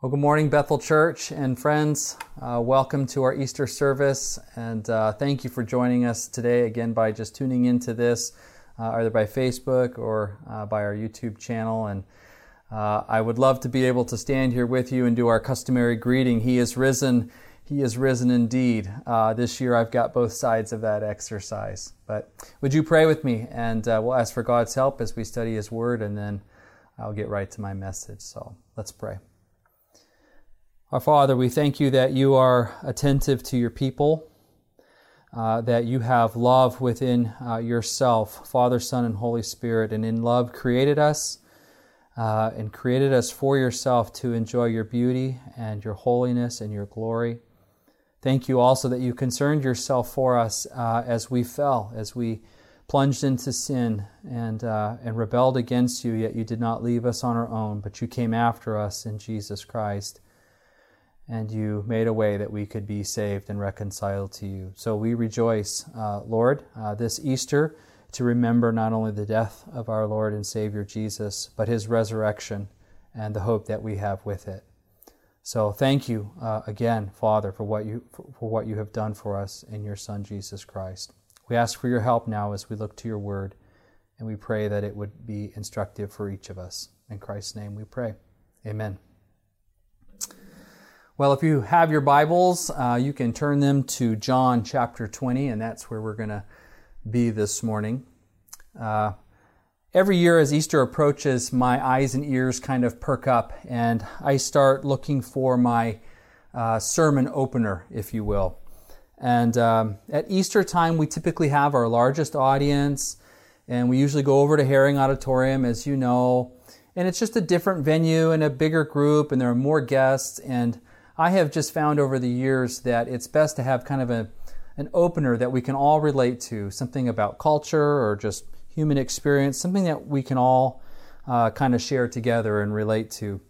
Well, good morning, Bethel Church and friends. Uh, welcome to our Easter service, and uh, thank you for joining us today again by just tuning into this, uh, either by Facebook or uh, by our YouTube channel. And uh, I would love to be able to stand here with you and do our customary greeting. He is risen. He is risen indeed. Uh, this year I've got both sides of that exercise. But would you pray with me? And we'll ask for God's help as we study His Word, and then I'll get right to my message. So let's pray. Our Father, we thank you that you are attentive to your people, uh, that you have love within uh, yourself, Father, Son, and Holy Spirit, and in love created us uh, and created us for yourself to enjoy your beauty and your holiness and your glory. Thank you also that you concerned yourself for us uh, as we fell, as we plunged into sin and, uh, and rebelled against you, yet you did not leave us on our own, but you came after us in Jesus Christ and you made a way that we could be saved and reconciled to you. So we rejoice, uh, Lord, uh, this Easter to remember not only the death of our Lord and Savior Jesus, but his resurrection and the hope that we have with it. So thank you uh, again, Father, for what you for, for what you have done for us in your Son Jesus Christ. We ask for your help now as we look to your word, and we pray that it would be instructive for each of us. In Christ's name we pray. Amen. Well, if you have your Bibles, uh, you can turn them to John chapter 20, and that's where we're going to be this morning. Uh, every year as Easter approaches, my eyes and ears kind of perk up, and I start looking for my uh, sermon opener, if you will. And um, at Easter time, we typically have our largest audience, and we usually go over to Hering Auditorium, as you know. And it's just a different venue and a bigger group, and there are more guests. And I have just found over the years that it's best to have kind of a, an opener that we can all relate to, something about culture or just human experience, something that we can all uh, kind of share together and relate to.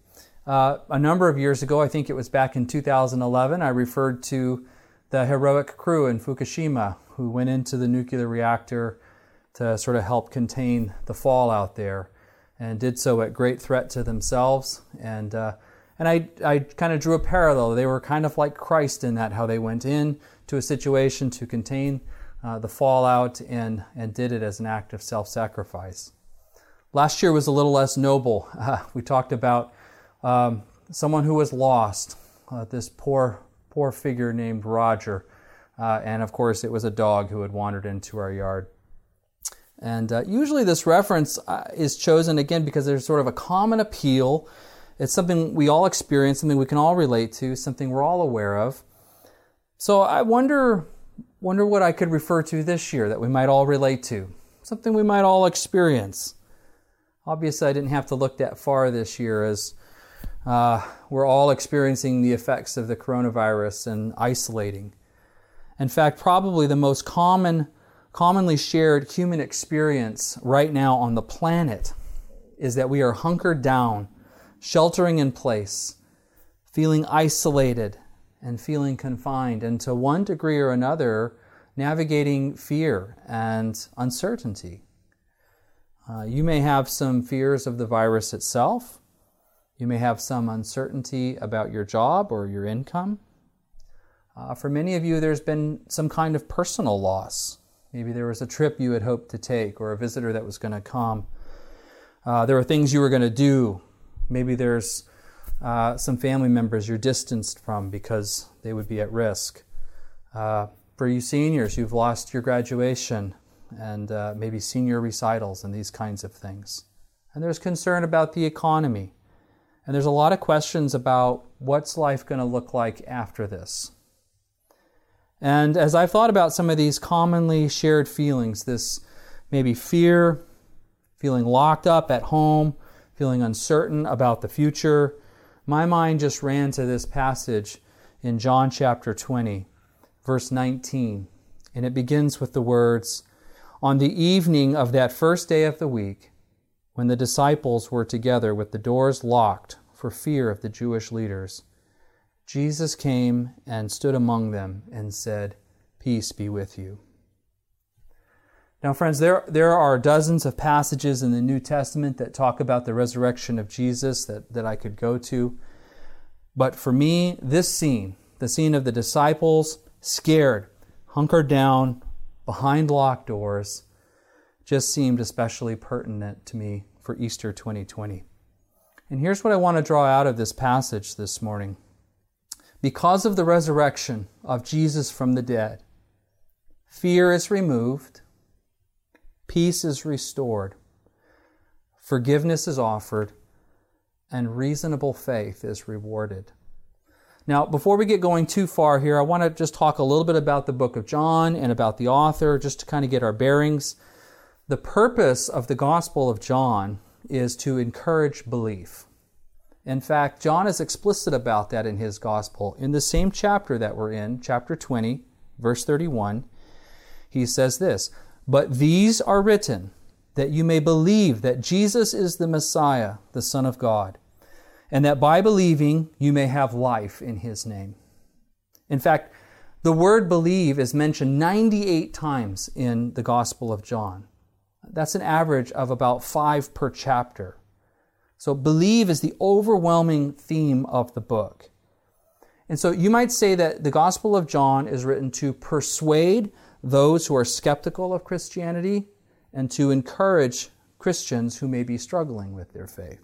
Uh, a number of years ago, I think it was back in 2011, I referred to the heroic crew in Fukushima who went into the nuclear reactor to sort of help contain the fallout there and did so at great threat to themselves and uh, and I, I kind of drew a parallel. They were kind of like Christ in that, how they went in to a situation to contain uh, the fallout and, and did it as an act of self sacrifice. Last year was a little less noble. Uh, we talked about um, someone who was lost, uh, this poor, poor figure named Roger. Uh, and of course, it was a dog who had wandered into our yard. And uh, usually, this reference uh, is chosen again because there's sort of a common appeal it's something we all experience, something we can all relate to, something we're all aware of. So I wonder, wonder what I could refer to this year that we might all relate to, something we might all experience. Obviously, I didn't have to look that far this year as uh, we're all experiencing the effects of the coronavirus and isolating. In fact, probably the most common, commonly shared human experience right now on the planet is that we are hunkered down sheltering in place, feeling isolated and feeling confined, and to one degree or another, navigating fear and uncertainty. Uh, you may have some fears of the virus itself. You may have some uncertainty about your job or your income. Uh, for many of you, there's been some kind of personal loss. Maybe there was a trip you had hoped to take or a visitor that was going to come. Uh, there were things you were going to do Maybe there's uh, some family members you're distanced from because they would be at risk. Uh, for you seniors, you've lost your graduation and uh, maybe senior recitals and these kinds of things. And there's concern about the economy. And there's a lot of questions about what's life going to look like after this. And as I've thought about some of these commonly shared feelings, this maybe fear, feeling locked up at home, feeling uncertain about the future, my mind just ran to this passage in John chapter 20, verse 19. And it begins with the words On the evening of that first day of the week, when the disciples were together with the doors locked for fear of the Jewish leaders, Jesus came and stood among them and said, Peace be with you. Now, friends, there, there are dozens of passages in the New Testament that talk about the resurrection of Jesus that, that I could go to. But for me, this scene, the scene of the disciples scared, hunkered down behind locked doors, just seemed especially pertinent to me for Easter 2020. And here's what I want to draw out of this passage this morning. Because of the resurrection of Jesus from the dead, fear is removed, peace is restored, forgiveness is offered, and reasonable faith is rewarded. Now, before we get going too far here, I want to just talk a little bit about the book of John and about the author, just to kind of get our bearings. The purpose of the Gospel of John is to encourage belief. In fact, John is explicit about that in his Gospel. In the same chapter that we're in, chapter 20, verse 31, he says this But these are written that you may believe that Jesus is the Messiah, the Son of God and that by believing you may have life in his name. In fact, the word believe is mentioned 98 times in the Gospel of John. That's an average of about five per chapter. So, believe is the overwhelming theme of the book. And so, you might say that the Gospel of John is written to persuade those who are skeptical of Christianity and to encourage Christians who may be struggling with their faith.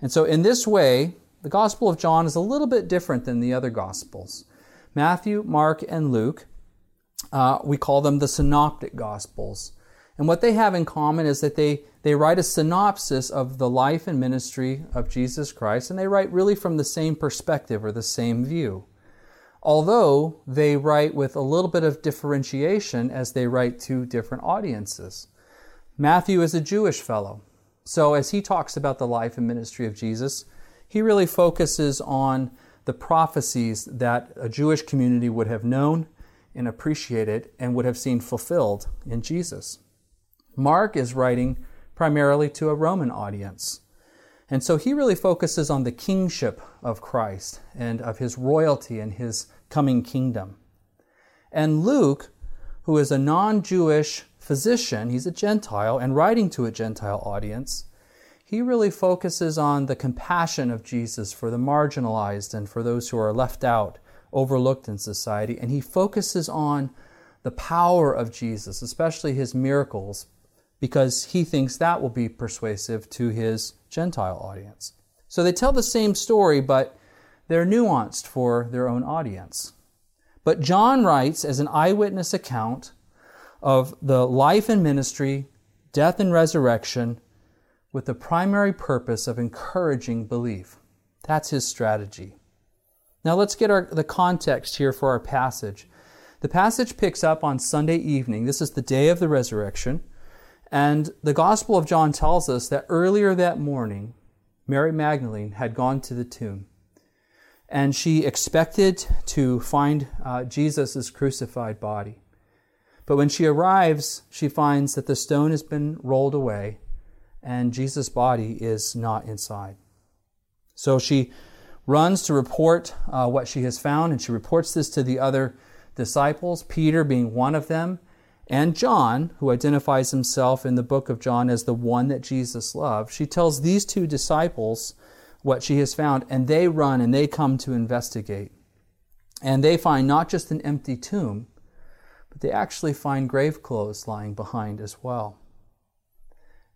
And so, in this way, the Gospel of John is a little bit different than the other Gospels. Matthew, Mark, and Luke, uh, we call them the Synoptic Gospels. And what they have in common is that they, they write a synopsis of the life and ministry of Jesus Christ, and they write really from the same perspective or the same view. Although they write with a little bit of differentiation as they write to different audiences. Matthew is a Jewish fellow. So, as he talks about the life and ministry of Jesus, he really focuses on the prophecies that a Jewish community would have known and appreciated and would have seen fulfilled in Jesus. Mark is writing primarily to a Roman audience. And so he really focuses on the kingship of Christ and of his royalty and his coming kingdom. And Luke, who is a non Jewish physician, he's a Gentile, and writing to a Gentile audience, he really focuses on the compassion of Jesus for the marginalized and for those who are left out, overlooked in society. And he focuses on the power of Jesus, especially his miracles, because he thinks that will be persuasive to his Gentile audience. So they tell the same story, but they're nuanced for their own audience. But John writes as an eyewitness account of the life and ministry, death and resurrection, with the primary purpose of encouraging belief. That's his strategy. Now let's get our, the context here for our passage. The passage picks up on Sunday evening. This is the day of the resurrection. And the Gospel of John tells us that earlier that morning, Mary Magdalene had gone to the tomb. And she expected to find uh, Jesus' crucified body. But when she arrives, she finds that the stone has been rolled away and Jesus' body is not inside. So she runs to report uh, what she has found, and she reports this to the other disciples, Peter being one of them, and John, who identifies himself in the book of John as the one that Jesus loved. She tells these two disciples what she has found, and they run and they come to investigate. And they find not just an empty tomb, but they actually find grave clothes lying behind as well.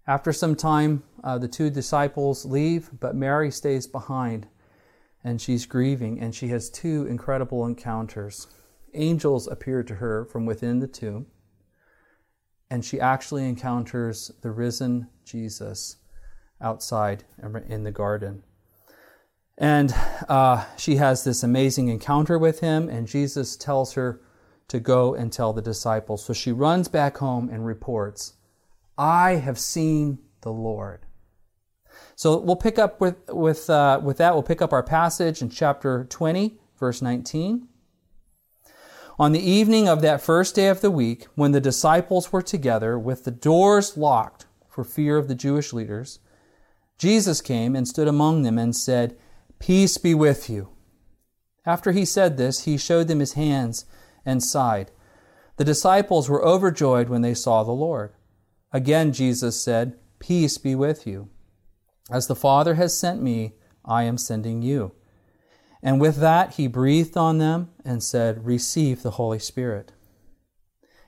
After some time, uh, the two disciples leave, but Mary stays behind and she's grieving, and she has two incredible encounters. Angels appear to her from within the tomb, and she actually encounters the risen Jesus outside in the garden. And uh, she has this amazing encounter with him, and Jesus tells her to go and tell the disciples. So she runs back home and reports I have seen the Lord. So we'll pick up with, with, uh, with that. We'll pick up our passage in chapter 20, verse 19. On the evening of that first day of the week, when the disciples were together with the doors locked for fear of the Jewish leaders, Jesus came and stood among them and said, Peace be with you. After he said this, he showed them his hands and side. The disciples were overjoyed when they saw the Lord. Again, Jesus said, Peace be with you. As the Father has sent me, I am sending you. And with that, he breathed on them and said, Receive the Holy Spirit.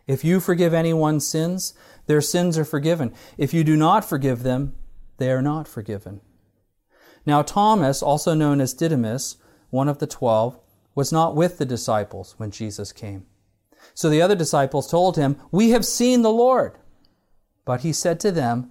If you forgive anyone's sins, their sins are forgiven. If you do not forgive them, they are not forgiven. Now, Thomas, also known as Didymus, one of the twelve, was not with the disciples when Jesus came. So the other disciples told him, We have seen the Lord. But he said to them,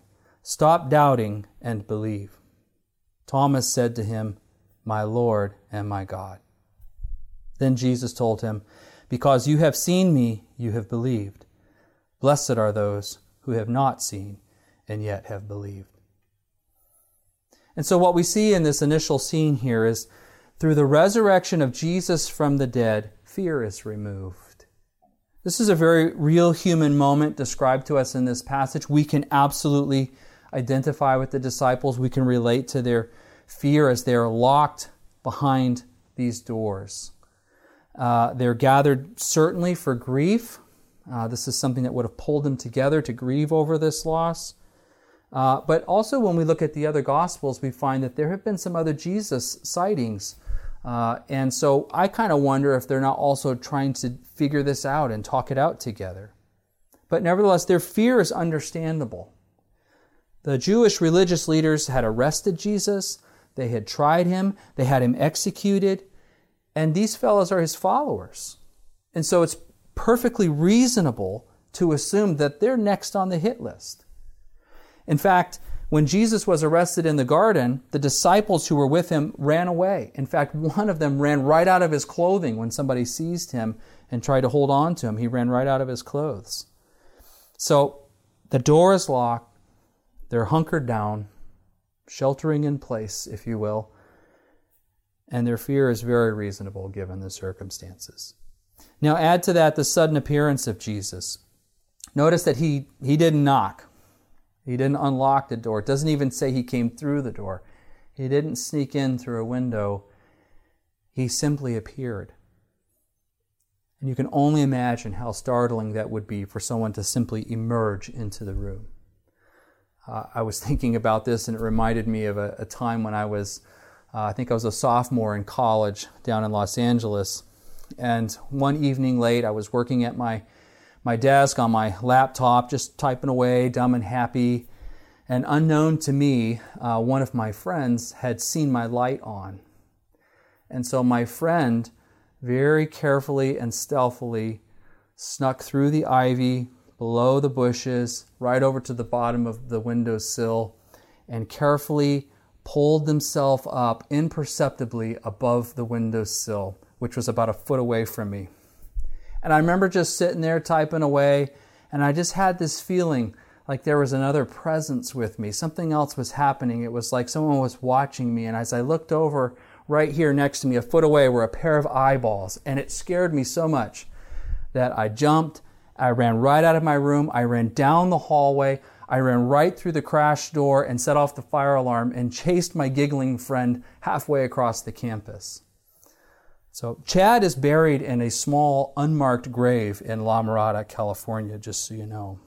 Stop doubting and believe. Thomas said to him, My Lord and my God. Then Jesus told him, Because you have seen me, you have believed. Blessed are those who have not seen and yet have believed. And so, what we see in this initial scene here is through the resurrection of Jesus from the dead, fear is removed. This is a very real human moment described to us in this passage. We can absolutely identify with the disciples. We can relate to their fear as they're locked behind these doors. Uh, they're gathered certainly for grief. Uh, this is something that would have pulled them together to grieve over this loss. Uh, but also, when we look at the other Gospels, we find that there have been some other Jesus sightings. Uh, and so I kind of wonder if they're not also trying to figure this out and talk it out together. But nevertheless, their fear is understandable. The Jewish religious leaders had arrested Jesus, they had tried him, they had him executed, and these fellows are his followers. And so it's perfectly reasonable to assume that they're next on the hit list. In fact, when Jesus was arrested in the garden, the disciples who were with him ran away. In fact, one of them ran right out of his clothing when somebody seized him and tried to hold on to him. He ran right out of his clothes. So the door is locked. They're hunkered down, sheltering in place, if you will, and their fear is very reasonable given the circumstances. Now, add to that the sudden appearance of Jesus. Notice that he, he didn't knock, he didn't unlock the door. It doesn't even say he came through the door, he didn't sneak in through a window. He simply appeared. And you can only imagine how startling that would be for someone to simply emerge into the room uh, I was thinking about this and it reminded me of a, a time when I was, uh, I think I was a sophomore in college down in Los Angeles. And one evening late, I was working at my, my desk on my laptop, just typing away, dumb and happy. And unknown to me, uh, one of my friends had seen my light on. And so my friend very carefully and stealthily snuck through the ivy, below the bushes, right over to the bottom of the windowsill, and carefully pulled themselves up imperceptibly above the windowsill, which was about a foot away from me. And I remember just sitting there typing away, and I just had this feeling like there was another presence with me. Something else was happening. It was like someone was watching me, and as I looked over, right here next to me, a foot away, were a pair of eyeballs, and it scared me so much that I jumped I ran right out of my room. I ran down the hallway. I ran right through the crash door and set off the fire alarm and chased my giggling friend halfway across the campus. So, Chad is buried in a small, unmarked grave in La Mirada, California, just so you know.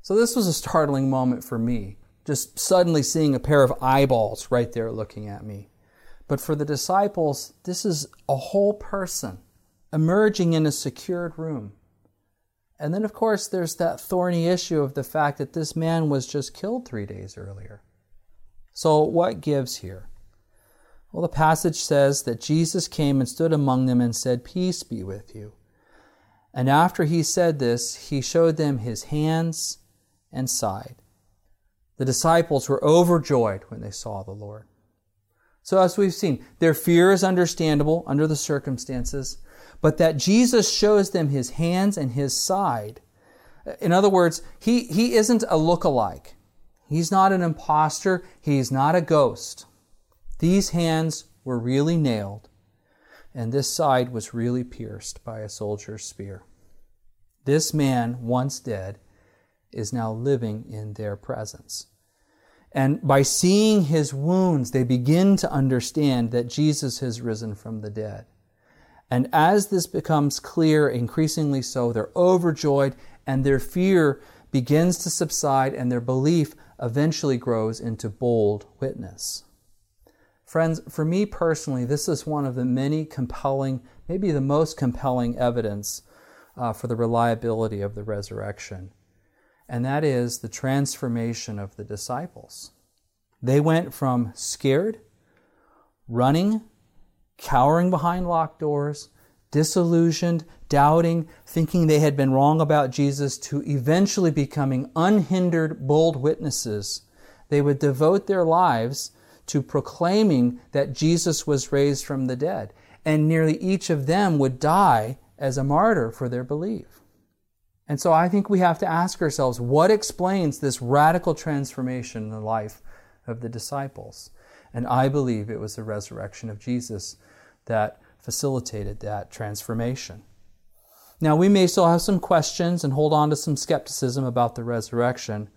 So, this was a startling moment for me, just suddenly seeing a pair of eyeballs right there looking at me. But for the disciples, this is a whole person emerging in a secured room. And then, of course, there's that thorny issue of the fact that this man was just killed three days earlier. So, what gives here? Well, the passage says that Jesus came and stood among them and said, Peace be with you. And after he said this, he showed them his hands and side. The disciples were overjoyed when they saw the Lord. So, as we've seen, their fear is understandable under the circumstances but that Jesus shows them his hands and his side. In other words, he, he isn't a look-alike. He's not an impostor. He's not a ghost. These hands were really nailed and this side was really pierced by a soldier's spear. This man, once dead, is now living in their presence. And by seeing his wounds, they begin to understand that Jesus has risen from the dead. And as this becomes clear, increasingly so, they're overjoyed and their fear begins to subside and their belief eventually grows into bold witness. Friends, for me personally, this is one of the many compelling, maybe the most compelling evidence uh, for the reliability of the resurrection. And that is the transformation of the disciples. They went from scared, running, cowering behind locked doors, disillusioned, doubting, thinking they had been wrong about Jesus, to eventually becoming unhindered, bold witnesses. They would devote their lives to proclaiming that Jesus was raised from the dead. And nearly each of them would die as a martyr for their belief. And so I think we have to ask ourselves what explains this radical transformation in the life of the disciples? And I believe it was the resurrection of Jesus that facilitated that transformation. Now, we may still have some questions and hold on to some skepticism about the resurrection,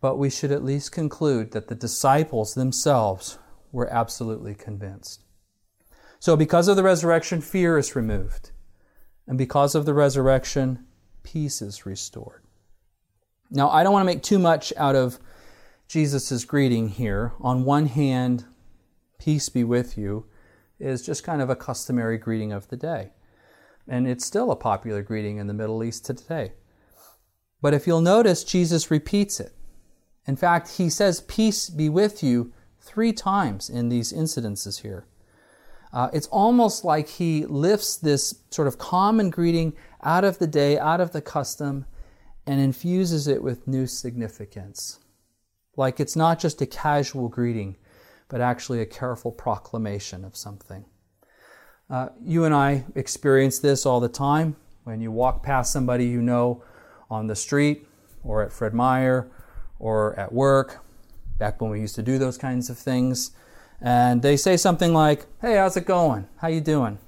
but we should at least conclude that the disciples themselves were absolutely convinced. So, because of the resurrection, fear is removed. And because of the resurrection, peace is restored. Now, I don't want to make too much out of Jesus' greeting here. On one hand, peace be with you is just kind of a customary greeting of the day. And it's still a popular greeting in the Middle East today. But if you'll notice, Jesus repeats it. In fact, he says, Peace be with you three times in these incidences here. Uh, it's almost like he lifts this sort of common greeting out of the day, out of the custom, and infuses it with new significance. Like it's not just a casual greeting, but actually a careful proclamation of something. Uh, you and I experience this all the time when you walk past somebody you know on the street or at Fred Meyer or at work, back when we used to do those kinds of things, and they say something like, "Hey, how's it going? How you doing?"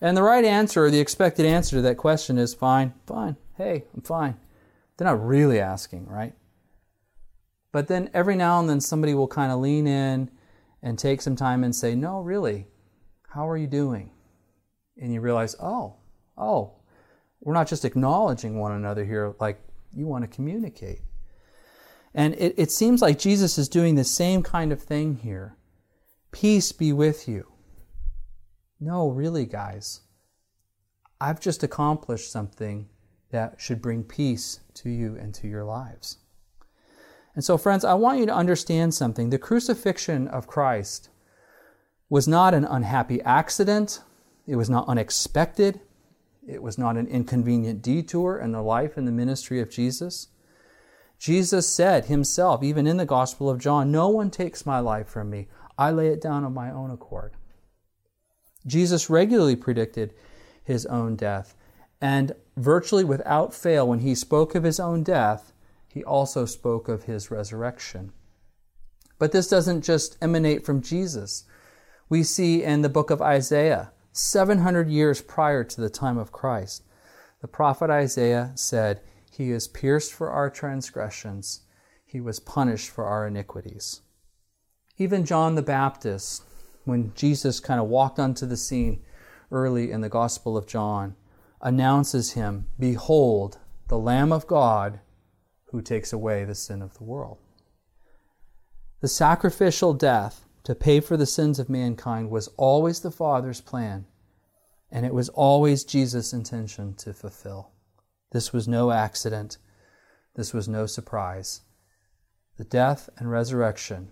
And the right answer or the expected answer to that question is fine, fine. Hey, I'm fine. They're not really asking, right? But then every now and then somebody will kind of lean in and take some time and say, No, really, how are you doing? And you realize, Oh, oh, we're not just acknowledging one another here, like you want to communicate. And it, it seems like Jesus is doing the same kind of thing here. Peace be with you. No, really, guys. I've just accomplished something that should bring peace to you and to your lives. And so, friends, I want you to understand something. The crucifixion of Christ was not an unhappy accident, it was not unexpected, it was not an inconvenient detour in the life and the ministry of Jesus. Jesus said himself, even in the Gospel of John, No one takes my life from me. I lay it down of my own accord. Jesus regularly predicted his own death. And virtually without fail, when he spoke of his own death, he also spoke of his resurrection. But this doesn't just emanate from Jesus. We see in the book of Isaiah, 700 years prior to the time of Christ, the prophet Isaiah said, He is pierced for our transgressions, He was punished for our iniquities. Even John the Baptist, when Jesus kind of walked onto the scene early in the Gospel of John, announces him, Behold, the Lamb of God who takes away the sin of the world. The sacrificial death to pay for the sins of mankind was always the Father's plan, and it was always Jesus' intention to fulfill. This was no accident, this was no surprise. The death and resurrection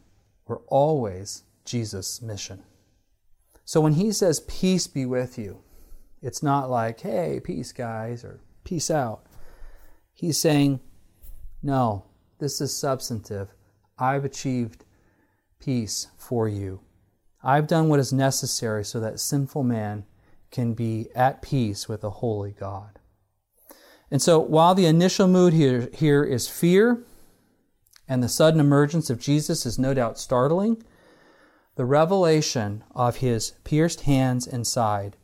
were always Jesus' mission. So when he says, Peace be with you, it's not like, Hey, peace, guys, or peace out. He's saying, no, this is substantive. I've achieved peace for you. I've done what is necessary so that sinful man can be at peace with a holy God. And so, while the initial mood here, here is fear, and the sudden emergence of Jesus is no doubt startling, the revelation of his pierced hands and side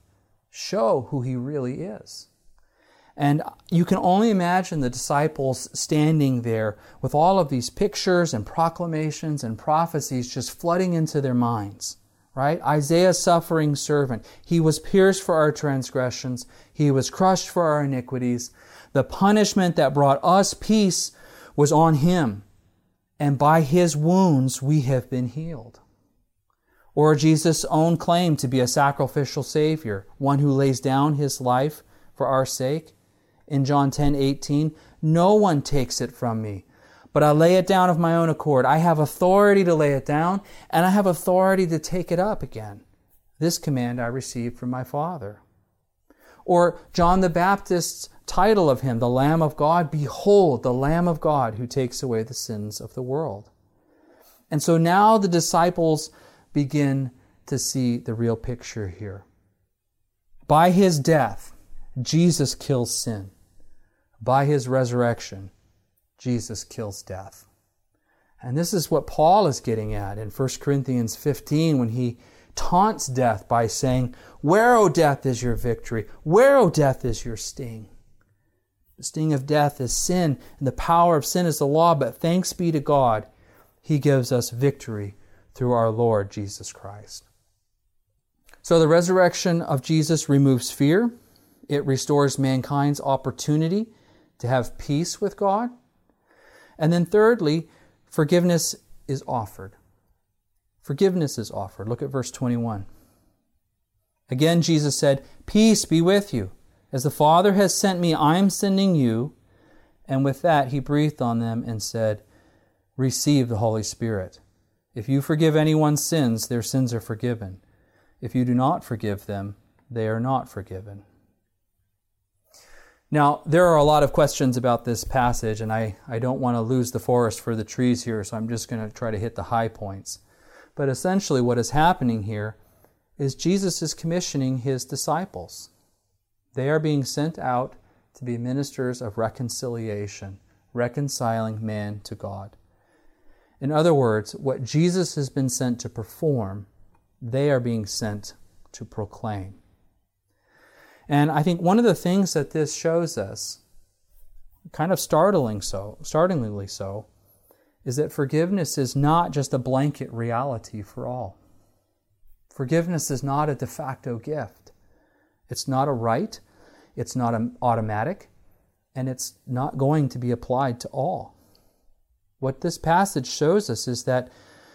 show who he really is. And you can only imagine the disciples standing there with all of these pictures and proclamations and prophecies just flooding into their minds, right? Isaiah's suffering servant. He was pierced for our transgressions. He was crushed for our iniquities. The punishment that brought us peace was on him. And by his wounds we have been healed. Or Jesus' own claim to be a sacrificial Savior, one who lays down his life for our sake in John 10 18, No one takes it from me, but I lay it down of my own accord. I have authority to lay it down, and I have authority to take it up again. This command I received from my Father. Or John the Baptist's title of him, the Lamb of God, Behold, the Lamb of God who takes away the sins of the world. And so now the disciples begin to see the real picture here. By his death, Jesus kills sin. By his resurrection, Jesus kills death. And this is what Paul is getting at in 1 Corinthians 15 when he taunts death by saying, Where, O death, is your victory? Where, O death, is your sting? The sting of death is sin, and the power of sin is the law, but thanks be to God, he gives us victory through our Lord Jesus Christ. So the resurrection of Jesus removes fear, it restores mankind's opportunity to have peace with God. And then, thirdly, forgiveness is offered. Forgiveness is offered. Look at verse 21. Again, Jesus said, Peace be with you. As the Father has sent me, I am sending you. And with that, he breathed on them and said, Receive the Holy Spirit. If you forgive anyone's sins, their sins are forgiven. If you do not forgive them, they are not forgiven. Now, there are a lot of questions about this passage, and I, I don't want to lose the forest for the trees here, so I'm just going to try to hit the high points. But essentially, what is happening here is Jesus is commissioning his disciples. They are being sent out to be ministers of reconciliation, reconciling man to God. In other words, what Jesus has been sent to perform, they are being sent to proclaim. And I think one of the things that this shows us, kind of startling so, startlingly so, is that forgiveness is not just a blanket reality for all. Forgiveness is not a de facto gift. It's not a right, it's not automatic, and it's not going to be applied to all. What this passage shows us is that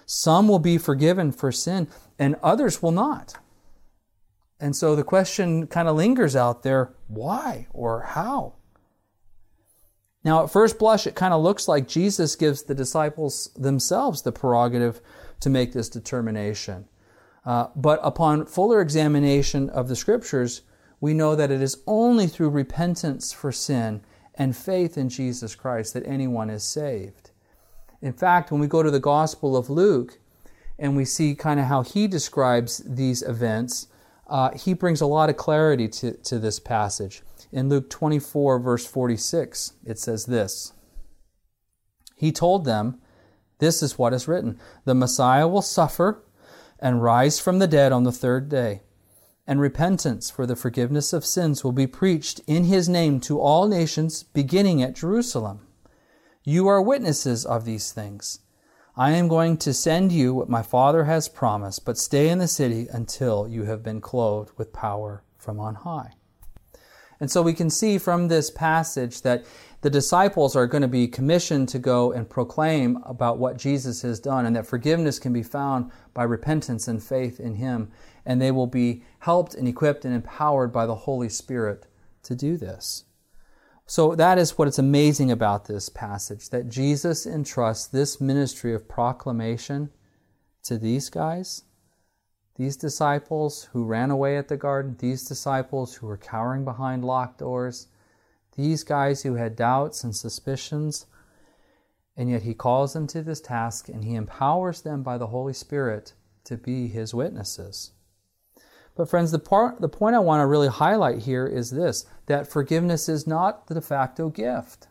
some will be forgiven for sin and others will not. And so the question kind of lingers out there why or how? Now, at first blush, it kind of looks like Jesus gives the disciples themselves the prerogative to make this determination. Uh, but upon fuller examination of the scriptures, we know that it is only through repentance for sin and faith in Jesus Christ that anyone is saved. In fact, when we go to the Gospel of Luke and we see kind of how he describes these events, uh, he brings a lot of clarity to, to this passage. In Luke 24, verse 46, it says this He told them, This is what is written The Messiah will suffer and rise from the dead on the third day, and repentance for the forgiveness of sins will be preached in his name to all nations, beginning at Jerusalem. You are witnesses of these things. I am going to send you what my Father has promised, but stay in the city until you have been clothed with power from on high. And so we can see from this passage that the disciples are going to be commissioned to go and proclaim about what Jesus has done, and that forgiveness can be found by repentance and faith in Him. And they will be helped and equipped and empowered by the Holy Spirit to do this. So that is what is amazing about this passage that Jesus entrusts this ministry of proclamation to these guys, these disciples who ran away at the garden, these disciples who were cowering behind locked doors, these guys who had doubts and suspicions. And yet he calls them to this task and he empowers them by the Holy Spirit to be his witnesses. But, friends, the, part, the point I want to really highlight here is this that forgiveness is not the de facto gift.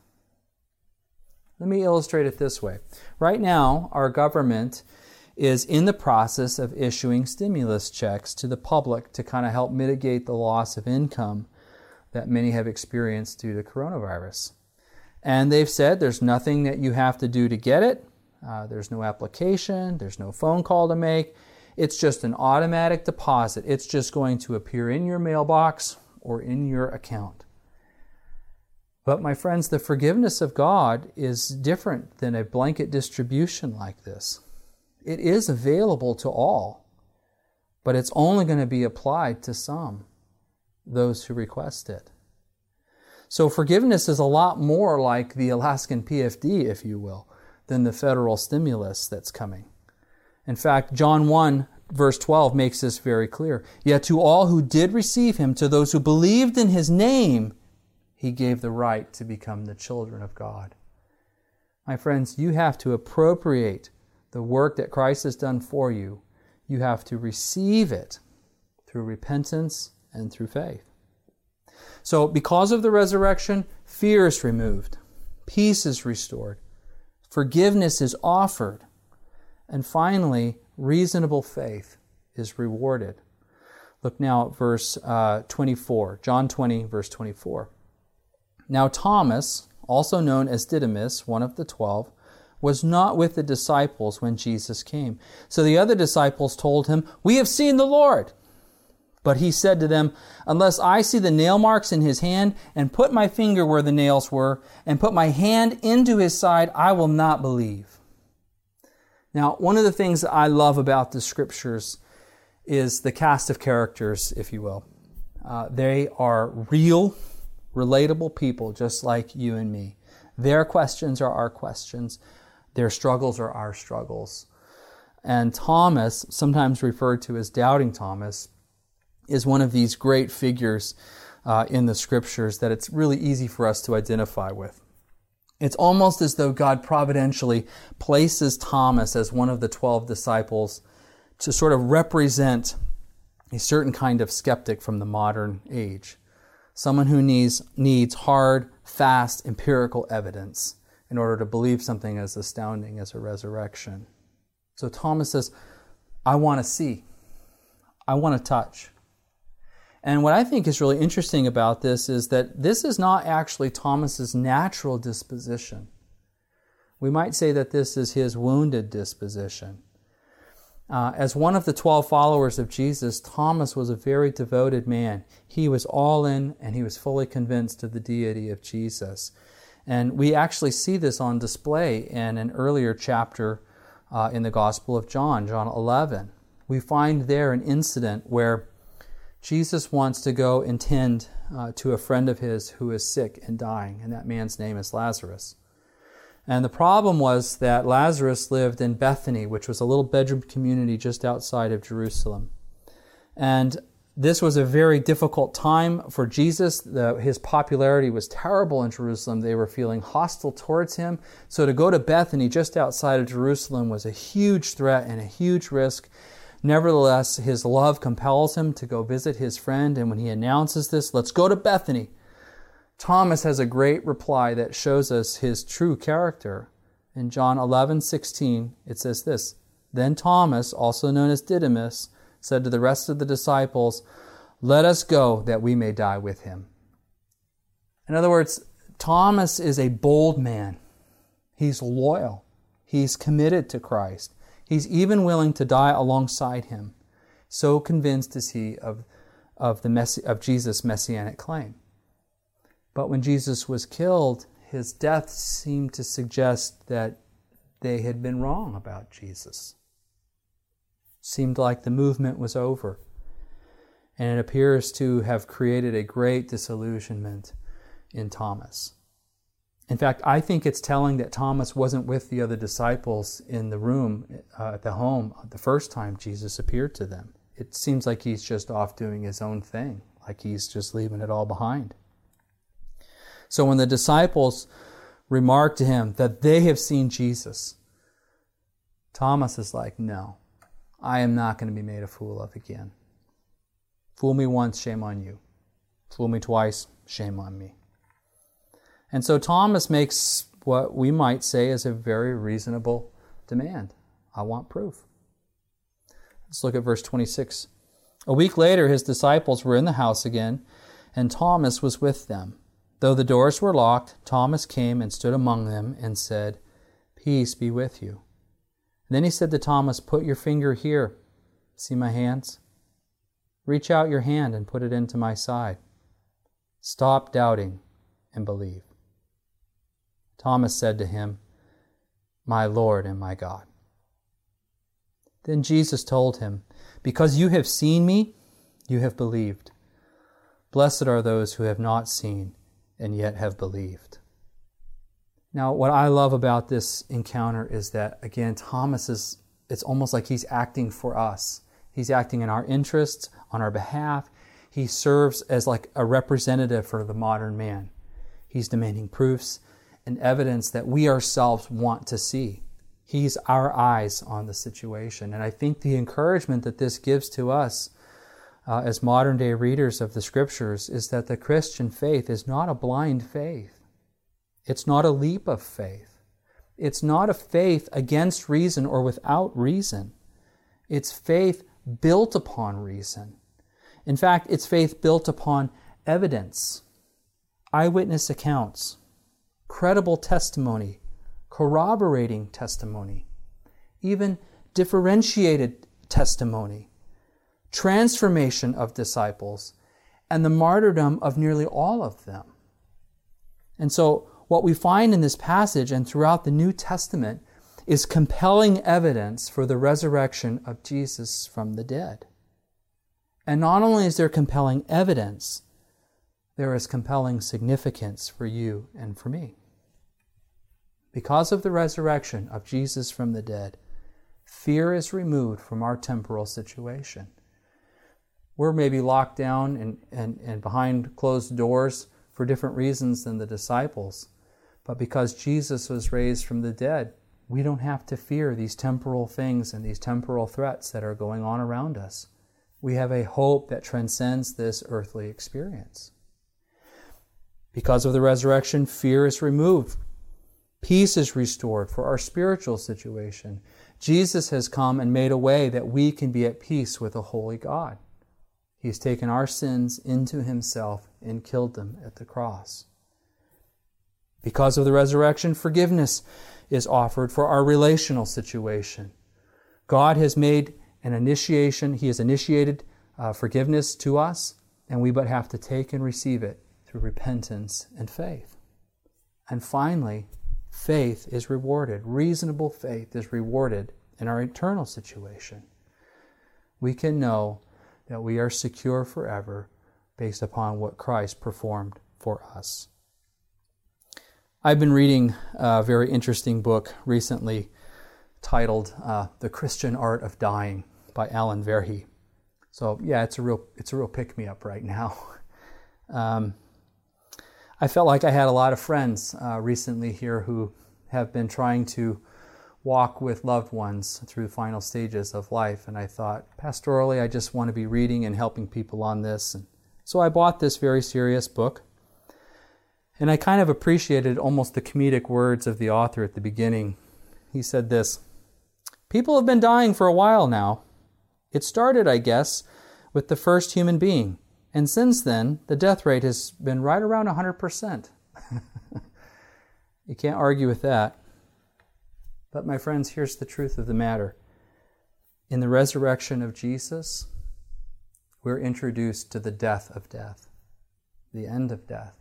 Let me illustrate it this way. Right now, our government is in the process of issuing stimulus checks to the public to kind of help mitigate the loss of income that many have experienced due to coronavirus. And they've said there's nothing that you have to do to get it. Uh, there's no application, there's no phone call to make. It's just an automatic deposit. It's just going to appear in your mailbox or in your account. But, my friends, the forgiveness of God is different than a blanket distribution like this. It is available to all, but it's only going to be applied to some, those who request it. So, forgiveness is a lot more like the Alaskan PFD, if you will, than the federal stimulus that's coming. In fact, John 1, verse 12, makes this very clear. Yet to all who did receive him, to those who believed in his name, he gave the right to become the children of God. My friends, you have to appropriate the work that Christ has done for you. You have to receive it through repentance and through faith. So, because of the resurrection, fear is removed, peace is restored, forgiveness is offered, and finally, reasonable faith is rewarded. Look now at verse uh, 24, John 20, verse 24. Now, Thomas, also known as Didymus, one of the twelve, was not with the disciples when Jesus came. So the other disciples told him, We have seen the Lord. But he said to them, Unless I see the nail marks in his hand, and put my finger where the nails were, and put my hand into his side, I will not believe. Now, one of the things that I love about the scriptures is the cast of characters, if you will. Uh, they are real, relatable people, just like you and me. Their questions are our questions, their struggles are our struggles. And Thomas, sometimes referred to as Doubting Thomas, is one of these great figures uh, in the scriptures that it's really easy for us to identify with. It's almost as though God providentially places Thomas as one of the 12 disciples to sort of represent a certain kind of skeptic from the modern age. Someone who needs, needs hard, fast, empirical evidence in order to believe something as astounding as a resurrection. So Thomas says, I want to see. I want to touch. And what I think is really interesting about this is that this is not actually Thomas's natural disposition. We might say that this is his wounded disposition. Uh, as one of the 12 followers of Jesus, Thomas was a very devoted man. He was all in and he was fully convinced of the deity of Jesus. And we actually see this on display in an earlier chapter uh, in the Gospel of John, John 11. We find there an incident where Jesus wants to go and tend uh, to a friend of his who is sick and dying, and that man's name is Lazarus. And the problem was that Lazarus lived in Bethany, which was a little bedroom community just outside of Jerusalem. And this was a very difficult time for Jesus. The, his popularity was terrible in Jerusalem. They were feeling hostile towards him. So to go to Bethany, just outside of Jerusalem, was a huge threat and a huge risk. Nevertheless, his love compels him to go visit his friend, and when he announces this, let's go to Bethany, Thomas has a great reply that shows us his true character. In John 11, 16, it says this Then Thomas, also known as Didymus, said to the rest of the disciples, Let us go that we may die with him. In other words, Thomas is a bold man. He's loyal. He's committed to Christ. He's even willing to die alongside him. So convinced is he of, of, the messi- of Jesus' messianic claim. But when Jesus was killed, his death seemed to suggest that they had been wrong about Jesus. Seemed like the movement was over. And it appears to have created a great disillusionment in Thomas. In fact, I think it's telling that Thomas wasn't with the other disciples in the room uh, at the home the first time Jesus appeared to them. It seems like he's just off doing his own thing, like he's just leaving it all behind. So when the disciples remark to him that they have seen Jesus, Thomas is like, No, I am not going to be made a fool of again. Fool me once, shame on you. Fool me twice, shame on me. And so Thomas makes what we might say is a very reasonable demand. I want proof. Let's look at verse 26. A week later, his disciples were in the house again, and Thomas was with them. Though the doors were locked, Thomas came and stood among them and said, Peace be with you. Then he said to Thomas, Put your finger here. See my hands? Reach out your hand and put it into my side. Stop doubting and believe. Thomas said to him, My Lord and my God. Then Jesus told him, Because you have seen me, you have believed. Blessed are those who have not seen and yet have believed. Now, what I love about this encounter is that, again, Thomas is, it's almost like he's acting for us. He's acting in our interests, on our behalf. He serves as like a representative for the modern man. He's demanding proofs and evidence that we ourselves want to see. He's our eyes on the situation. And I think the encouragement that this gives to us uh, as modern day readers of the scriptures is that the Christian faith is not a blind faith. It's not a leap of faith. It's not a faith against reason or without reason. It's faith built upon reason. In fact, it's faith built upon evidence, eyewitness accounts, credible testimony, corroborating testimony, even differentiated testimony, transformation of disciples, and the martyrdom of nearly all of them. And so, what we find in this passage and throughout the New Testament is compelling evidence for the resurrection of Jesus from the dead. And not only is there compelling evidence, there is compelling significance for you and for me. Because of the resurrection of Jesus from the dead, fear is removed from our temporal situation. We're maybe locked down and, and, and behind closed doors for different reasons than the disciples. But because Jesus was raised from the dead, we don't have to fear these temporal things and these temporal threats that are going on around us. We have a hope that transcends this earthly experience. Because of the resurrection, fear is removed Peace is restored for our spiritual situation. Jesus has come and made a way that we can be at peace with a holy God. He has taken our sins into himself and killed them at the cross. Because of the resurrection, forgiveness is offered for our relational situation. God has made an initiation, He has initiated uh, forgiveness to us, and we but have to take and receive it through repentance and faith. And finally, faith is rewarded. Reasonable faith is rewarded in our eternal situation. We can know that we are secure forever based upon what Christ performed for us. I've been reading a very interesting book recently titled uh, "The Christian Art of Dying" by Allen Verhey. So yeah, it's a real it's a real pick me up right now. Um, I felt like I had a lot of friends uh, recently here who have been trying to walk with loved ones through the final stages of life. And I thought, pastorally, I just want to be reading and helping people on this. And so I bought this very serious book. And I kind of appreciated almost the comedic words of the author at the beginning. He said this People have been dying for a while now. It started, I guess, with the first human being. And since then, the death rate has been right around 100%. you can't argue with that. But, my friends, here's the truth of the matter. In the resurrection of Jesus, we're introduced to the death of death, the end of death,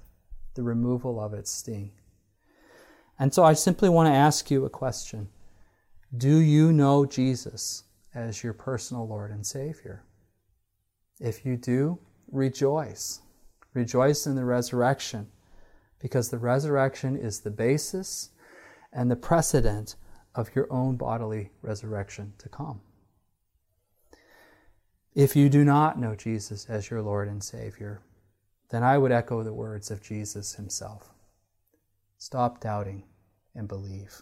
the removal of its sting. And so I simply want to ask you a question Do you know Jesus as your personal Lord and Savior? If you do, rejoice. Rejoice in the resurrection, because the resurrection is the basis and the precedent of your own bodily resurrection to come. If you do not know Jesus as your Lord and Savior, then I would echo the words of Jesus himself Stop doubting and believe.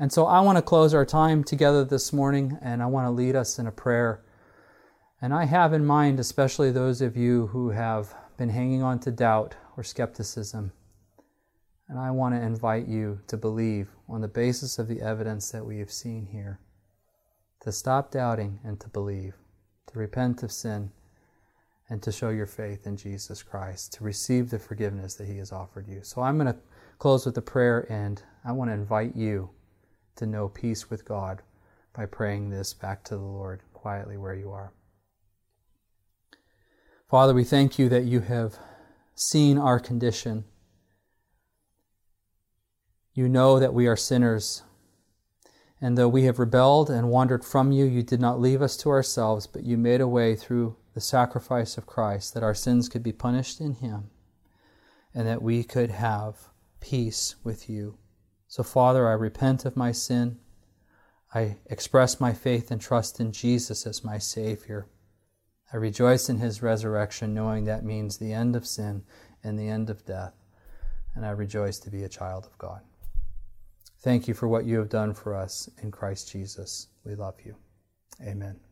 And so I want to close our time together this morning, and I want to lead us in a prayer and I have in mind, especially those of you who have been hanging on to doubt or skepticism. And I want to invite you to believe on the basis of the evidence that we have seen here to stop doubting and to believe, to repent of sin, and to show your faith in Jesus Christ, to receive the forgiveness that He has offered you. So I'm going to close with a prayer, and I want to invite you to know peace with God by praying this back to the Lord quietly where you are. Father, we thank you that you have seen our condition. You know that we are sinners. And though we have rebelled and wandered from you, you did not leave us to ourselves, but you made a way through the sacrifice of Christ that our sins could be punished in Him and that we could have peace with you. So, Father, I repent of my sin. I express my faith and trust in Jesus as my Savior. I rejoice in his resurrection, knowing that means the end of sin and the end of death. And I rejoice to be a child of God. Thank you for what you have done for us in Christ Jesus. We love you. Amen.